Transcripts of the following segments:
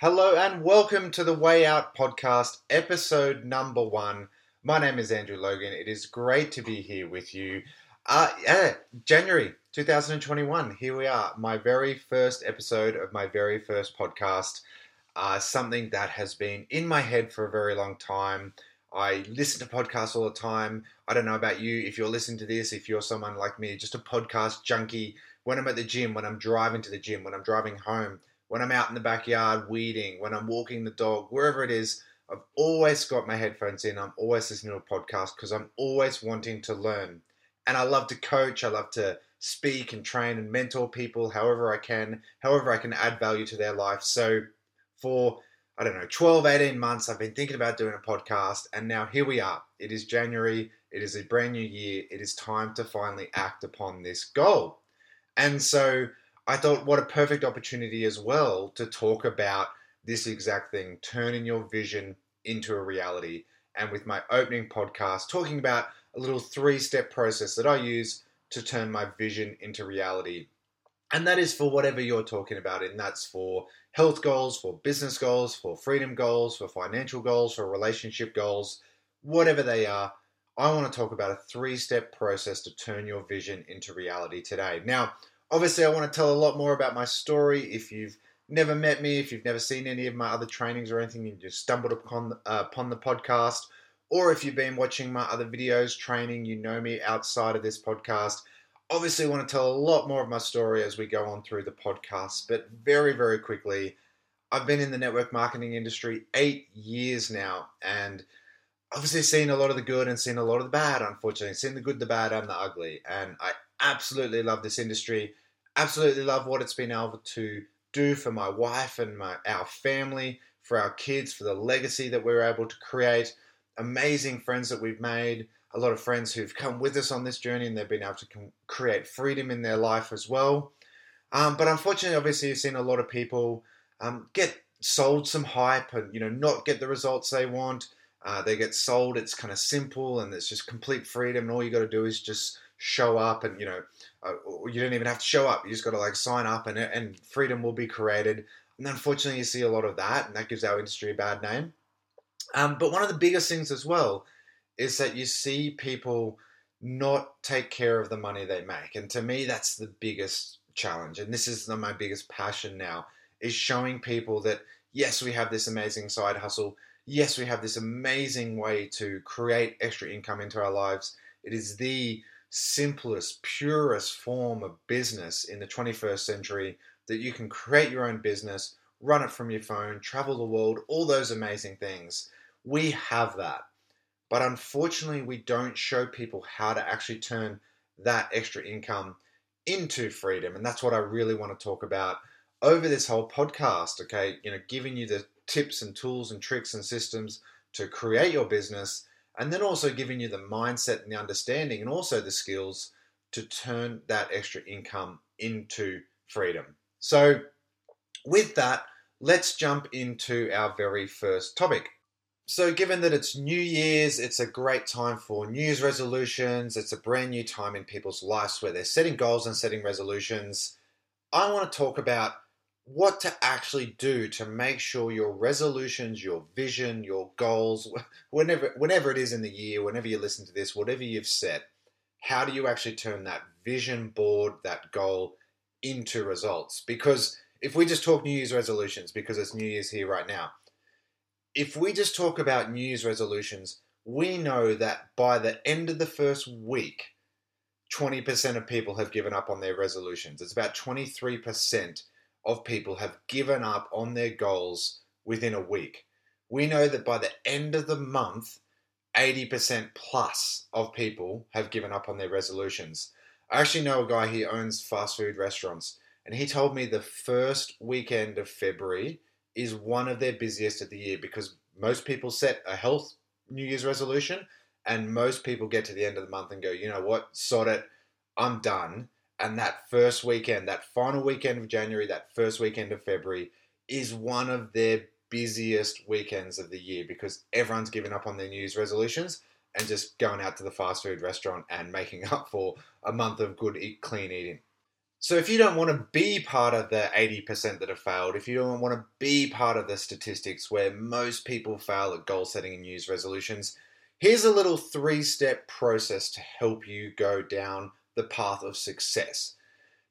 Hello and welcome to the Way Out podcast, episode number one. My name is Andrew Logan. It is great to be here with you. Uh, yeah, January 2021. Here we are, my very first episode of my very first podcast. Uh, something that has been in my head for a very long time. I listen to podcasts all the time. I don't know about you. If you're listening to this, if you're someone like me, just a podcast junkie, when I'm at the gym, when I'm driving to the gym, when I'm driving home, when I'm out in the backyard weeding, when I'm walking the dog, wherever it is, I've always got my headphones in. I'm always listening to a podcast because I'm always wanting to learn. And I love to coach. I love to speak and train and mentor people however I can, however I can add value to their life. So for I don't know, 12, 18 months, I've been thinking about doing a podcast, and now here we are. It is January, it is a brand new year, it is time to finally act upon this goal. And so I thought, what a perfect opportunity as well to talk about this exact thing, turning your vision into a reality. And with my opening podcast, talking about a little three step process that I use to turn my vision into reality. And that is for whatever you're talking about, and that's for health goals, for business goals, for freedom goals, for financial goals, for relationship goals, whatever they are. I want to talk about a three step process to turn your vision into reality today. Now, obviously, I want to tell a lot more about my story. If you've never met me, if you've never seen any of my other trainings or anything, you just stumbled upon, uh, upon the podcast, or if you've been watching my other videos, training, you know me outside of this podcast obviously want to tell a lot more of my story as we go on through the podcast, but very, very quickly, I've been in the network marketing industry eight years now, and obviously seen a lot of the good and seen a lot of the bad, unfortunately. Seen the good, the bad, and the ugly. And I absolutely love this industry, absolutely love what it's been able to do for my wife and my our family, for our kids, for the legacy that we're able to create, amazing friends that we've made a lot of friends who've come with us on this journey and they've been able to create freedom in their life as well. Um, but unfortunately, obviously, you've seen a lot of people um, get sold some hype and you know not get the results they want. Uh, they get sold. It's kind of simple and it's just complete freedom, and all you got to do is just show up, and you know uh, you don't even have to show up. You just got to like sign up, and and freedom will be created. And unfortunately, you see a lot of that, and that gives our industry a bad name. Um, but one of the biggest things as well is that you see people not take care of the money they make. And to me, that's the biggest challenge. And this is my biggest passion now is showing people that yes, we have this amazing side hustle. Yes, we have this amazing way to create extra income into our lives. It is the simplest, purest form of business in the 21st century that you can create your own business, run it from your phone, travel the world, all those amazing things. We have that. But unfortunately, we don't show people how to actually turn that extra income into freedom. And that's what I really want to talk about over this whole podcast. Okay. You know, giving you the tips and tools and tricks and systems to create your business, and then also giving you the mindset and the understanding and also the skills to turn that extra income into freedom. So, with that, let's jump into our very first topic. So, given that it's New Year's, it's a great time for New Year's resolutions. It's a brand new time in people's lives where they're setting goals and setting resolutions. I want to talk about what to actually do to make sure your resolutions, your vision, your goals, whenever whenever it is in the year, whenever you listen to this, whatever you've set, how do you actually turn that vision board, that goal into results? Because if we just talk New Year's resolutions, because it's New Year's here right now, if we just talk about New Year's resolutions, we know that by the end of the first week, 20% of people have given up on their resolutions. It's about 23% of people have given up on their goals within a week. We know that by the end of the month, 80% plus of people have given up on their resolutions. I actually know a guy, he owns fast food restaurants, and he told me the first weekend of February, is one of their busiest of the year because most people set a health New Year's resolution and most people get to the end of the month and go, you know what, sod it, I'm done. And that first weekend, that final weekend of January, that first weekend of February is one of their busiest weekends of the year because everyone's giving up on their New Year's resolutions and just going out to the fast food restaurant and making up for a month of good, clean eating. So if you don't want to be part of the 80% that have failed, if you don't want to be part of the statistics where most people fail at goal setting and New Year's resolutions, here's a little three step process to help you go down the path of success.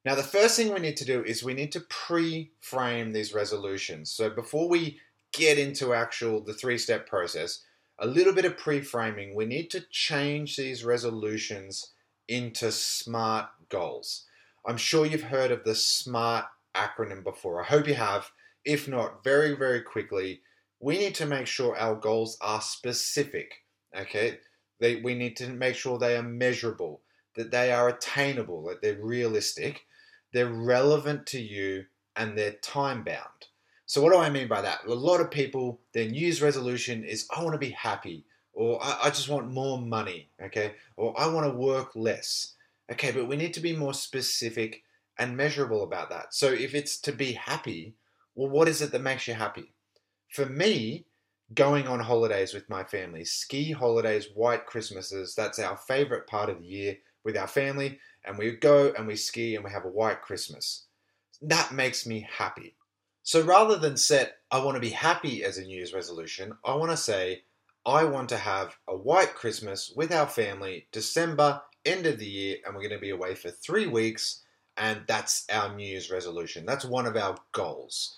Now, the first thing we need to do is we need to pre frame these resolutions. So before we get into actual the three step process, a little bit of pre framing, we need to change these resolutions into SMART goals. I'm sure you've heard of the SMART acronym before. I hope you have. If not, very, very quickly, we need to make sure our goals are specific. Okay? They, we need to make sure they are measurable, that they are attainable, that they're realistic, they're relevant to you, and they're time bound. So, what do I mean by that? A lot of people, their New Year's resolution is I want to be happy, or I, I just want more money, okay, or I want to work less. Okay, but we need to be more specific and measurable about that. So if it's to be happy, well, what is it that makes you happy? For me, going on holidays with my family, ski holidays, white Christmases, that's our favorite part of the year with our family. And we go and we ski and we have a white Christmas. That makes me happy. So rather than set, I want to be happy as a New Year's resolution, I want to say, I want to have a white Christmas with our family, December end of the year and we're going to be away for three weeks. And that's our New Year's resolution. That's one of our goals.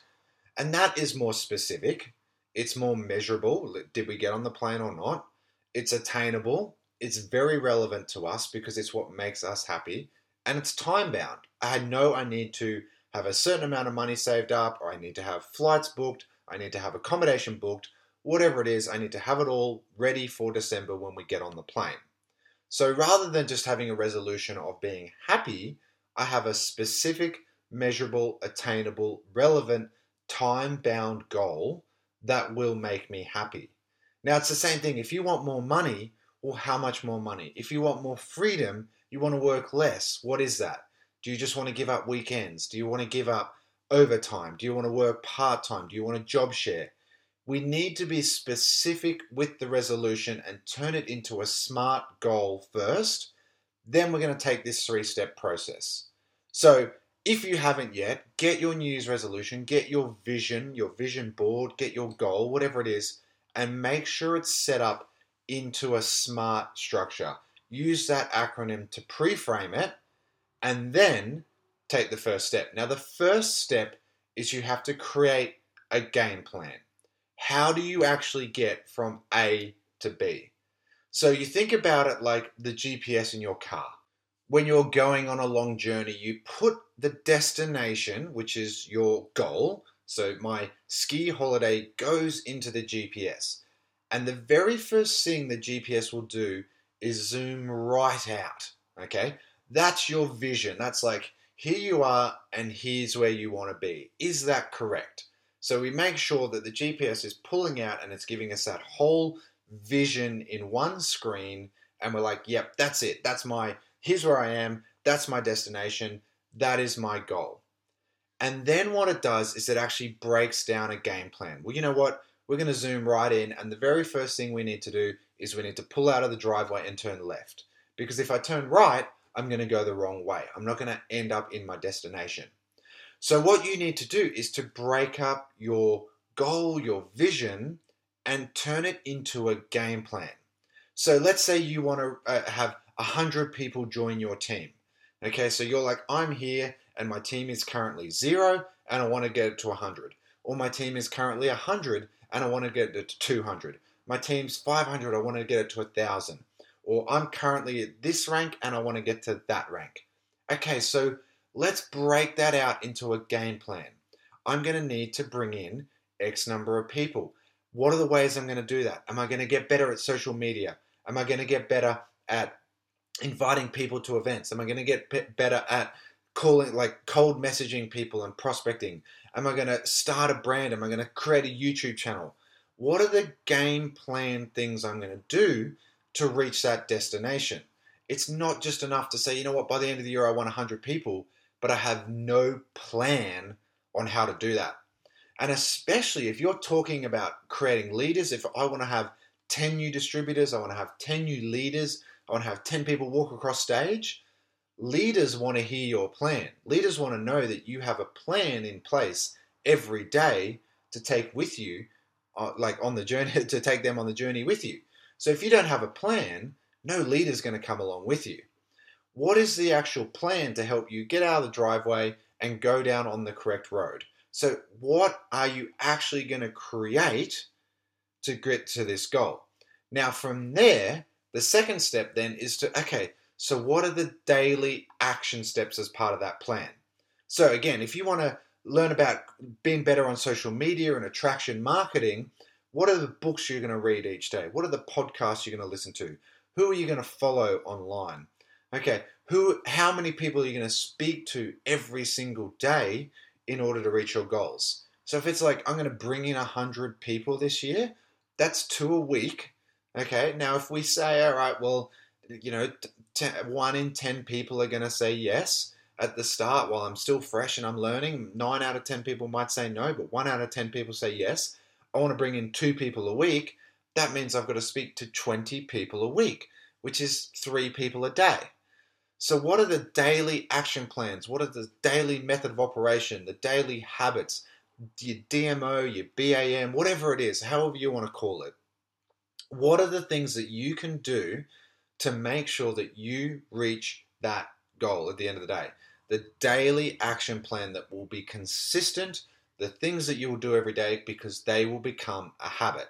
And that is more specific. It's more measurable. Did we get on the plane or not? It's attainable. It's very relevant to us because it's what makes us happy. And it's time bound. I know I need to have a certain amount of money saved up, or I need to have flights booked, I need to have accommodation booked, whatever it is, I need to have it all ready for December when we get on the plane. So rather than just having a resolution of being happy, I have a specific, measurable, attainable, relevant, time bound goal that will make me happy. Now, it's the same thing. If you want more money, well, how much more money? If you want more freedom, you want to work less. What is that? Do you just want to give up weekends? Do you want to give up overtime? Do you want to work part time? Do you want a job share? we need to be specific with the resolution and turn it into a smart goal first. Then we're going to take this three step process. So, if you haven't yet, get your New Year's resolution, get your vision, your vision board, get your goal, whatever it is, and make sure it's set up into a smart structure. Use that acronym to pre frame it and then take the first step. Now, the first step is you have to create a game plan how do you actually get from A to B? So you think about it like the GPS in your car. When you're going on a long journey, you put the destination, which is your goal. So my ski holiday goes into the GPS. And the very first thing the GPS will do is zoom right out. Okay? That's your vision. That's like, here you are, and here's where you want to be. Is that correct? So we make sure that the GPS is pulling out and it's giving us that whole vision in one screen. And we're like, yep, that's it. That's my, here's where I am. That's my destination. That is my goal. And then what it does is it actually breaks down a game plan. Well, you know what? We're going to zoom right in. And the very first thing we need to do is we need to pull out of the driveway and turn left. Because if I turn right, I'm going to go the wrong way. I'm not going to end up in my destination. So, what you need to do is to break up your goal, your vision, and turn it into a game plan. So, let's say you want to uh, have 100 people join your team. Okay, so you're like, I'm here and my team is currently zero and I want to get it to 100. Or my team is currently 100 and I want to get it to 200. My team's 500, I want to get it to 1,000. Or I'm currently at this rank and I want to get to that rank. Okay, so Let's break that out into a game plan. I'm going to need to bring in X number of people. What are the ways I'm going to do that? Am I going to get better at social media? Am I going to get better at inviting people to events? Am I going to get better at calling, like cold messaging people and prospecting? Am I going to start a brand? Am I going to create a YouTube channel? What are the game plan things I'm going to do to reach that destination? It's not just enough to say, you know what, by the end of the year, I want 100 people but I have no plan on how to do that. And especially if you're talking about creating leaders, if I want to have 10 new distributors, I want to have 10 new leaders, I want to have 10 people walk across stage, leaders want to hear your plan. Leaders want to know that you have a plan in place every day to take with you, uh, like on the journey, to take them on the journey with you. So if you don't have a plan, no leader's going to come along with you. What is the actual plan to help you get out of the driveway and go down on the correct road? So, what are you actually going to create to get to this goal? Now, from there, the second step then is to, okay, so what are the daily action steps as part of that plan? So, again, if you want to learn about being better on social media and attraction marketing, what are the books you're going to read each day? What are the podcasts you're going to listen to? Who are you going to follow online? Okay, who how many people are you going to speak to every single day in order to reach your goals? So if it's like I'm going to bring in 100 people this year, that's two a week. Okay, now if we say all right, well, you know, ten, one in 10 people are going to say yes at the start while I'm still fresh and I'm learning. 9 out of 10 people might say no, but 1 out of 10 people say yes. I want to bring in 2 people a week that means I've got to speak to 20 people a week, which is three people a day. So, what are the daily action plans? What are the daily method of operation, the daily habits, your DMO, your BAM, whatever it is, however you want to call it? What are the things that you can do to make sure that you reach that goal at the end of the day? The daily action plan that will be consistent, the things that you will do every day because they will become a habit.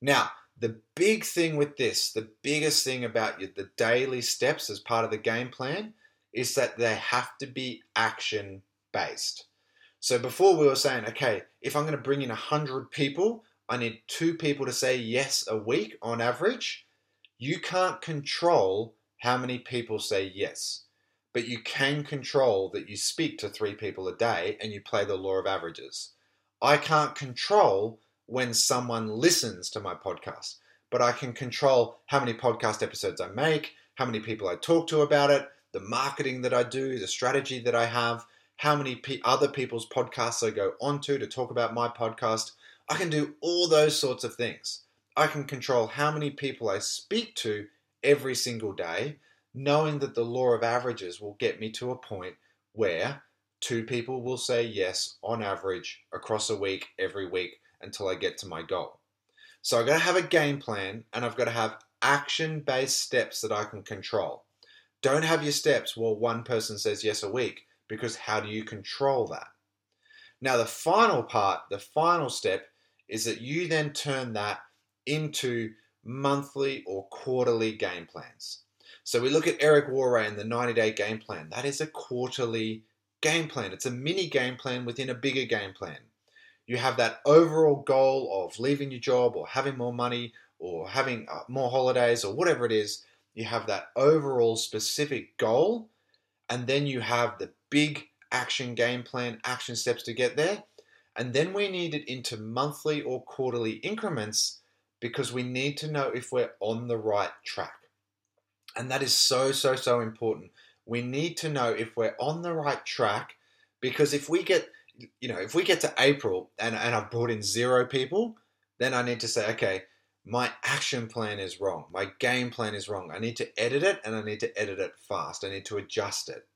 Now, the big thing with this, the biggest thing about the daily steps as part of the game plan is that they have to be action based. So before we were saying, okay, if I'm going to bring in 100 people, I need two people to say yes a week on average. You can't control how many people say yes, but you can control that you speak to three people a day and you play the law of averages. I can't control when someone listens to my podcast, but I can control how many podcast episodes I make, how many people I talk to about it, the marketing that I do, the strategy that I have, how many other people's podcasts I go onto to talk about my podcast. I can do all those sorts of things. I can control how many people I speak to every single day, knowing that the law of averages will get me to a point where two people will say yes on average across a week every week until I get to my goal. So I've got to have a game plan and I've got to have action based steps that I can control. Don't have your steps while one person says yes a week because how do you control that? Now, the final part, the final step is that you then turn that into monthly or quarterly game plans. So we look at Eric Worre and the 90 day game plan. That is a quarterly game plan. It's a mini game plan within a bigger game plan you have that overall goal of leaving your job or having more money or having uh, more holidays or whatever it is, you have that overall specific goal, and then you have the big action game plan, action steps to get there. And then we need it into monthly or quarterly increments because we need to know if we're on the right track. And that is so, so, so important. We need to know if we're on the right track because if we get you know, if we get to April and, and I've brought in zero people, then I need to say, okay, my action plan is wrong. My game plan is wrong. I need to edit it and I need to edit it fast. I need to adjust it.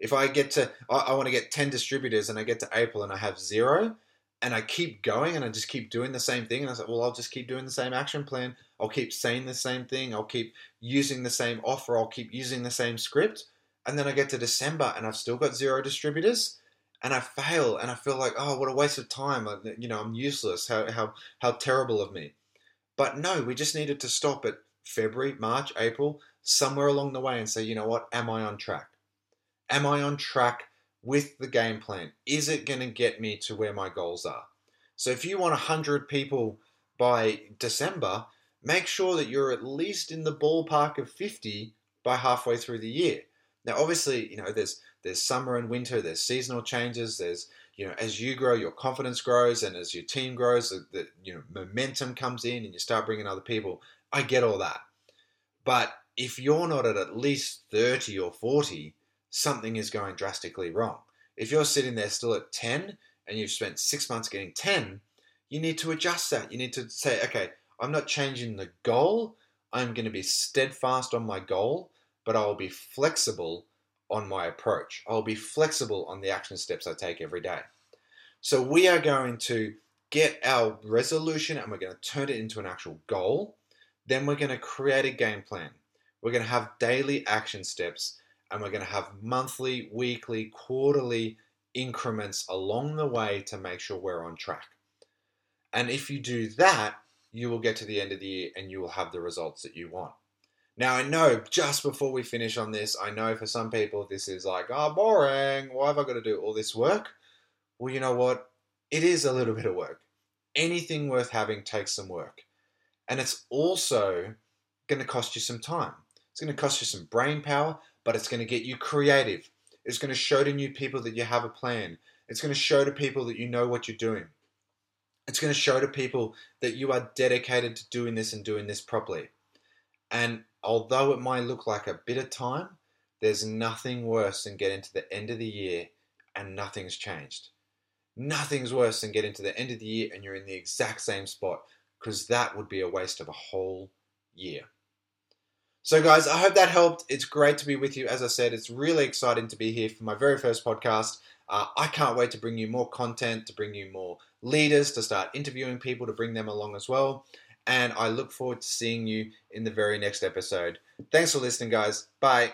If I get to, I, I want to get 10 distributors and I get to April and I have zero and I keep going and I just keep doing the same thing. And I said, well, I'll just keep doing the same action plan. I'll keep saying the same thing. I'll keep using the same offer. I'll keep using the same script. And then I get to December and I've still got zero distributors and I fail and I feel like, oh, what a waste of time. You know, I'm useless. How, how, how terrible of me. But no, we just needed to stop at February, March, April, somewhere along the way and say, you know what, am I on track? Am I on track with the game plan? Is it going to get me to where my goals are? So if you want 100 people by December, make sure that you're at least in the ballpark of 50 by halfway through the year. Now, obviously, you know, there's there's summer and winter, there's seasonal changes, there's you know, as you grow, your confidence grows, and as your team grows, the, the you know momentum comes in, and you start bringing other people. I get all that, but if you're not at at least thirty or forty, something is going drastically wrong. If you're sitting there still at ten, and you've spent six months getting ten, you need to adjust that. You need to say, okay, I'm not changing the goal. I'm going to be steadfast on my goal, but I will be flexible on my approach. I'll be flexible on the action steps I take every day. So we are going to get our resolution and we're going to turn it into an actual goal. Then we're going to create a game plan. We're going to have daily action steps and we're going to have monthly, weekly, quarterly increments along the way to make sure we're on track. And if you do that, you will get to the end of the year and you will have the results that you want. Now, I know just before we finish on this, I know for some people this is like, oh, boring. Why have I got to do all this work? Well, you know what? It is a little bit of work. Anything worth having takes some work. And it's also going to cost you some time. It's going to cost you some brain power, but it's going to get you creative. It's going to show to new people that you have a plan. It's going to show to people that you know what you're doing. It's going to show to people that you are dedicated to doing this and doing this properly. And although it might look like a bit of time, there's nothing worse than getting to the end of the year and nothing's changed. Nothing's worse than getting to the end of the year and you're in the exact same spot because that would be a waste of a whole year. So, guys, I hope that helped. It's great to be with you. As I said, it's really exciting to be here for my very first podcast. Uh, I can't wait to bring you more content, to bring you more leaders, to start interviewing people, to bring them along as well. And I look forward to seeing you in the very next episode. Thanks for listening, guys. Bye.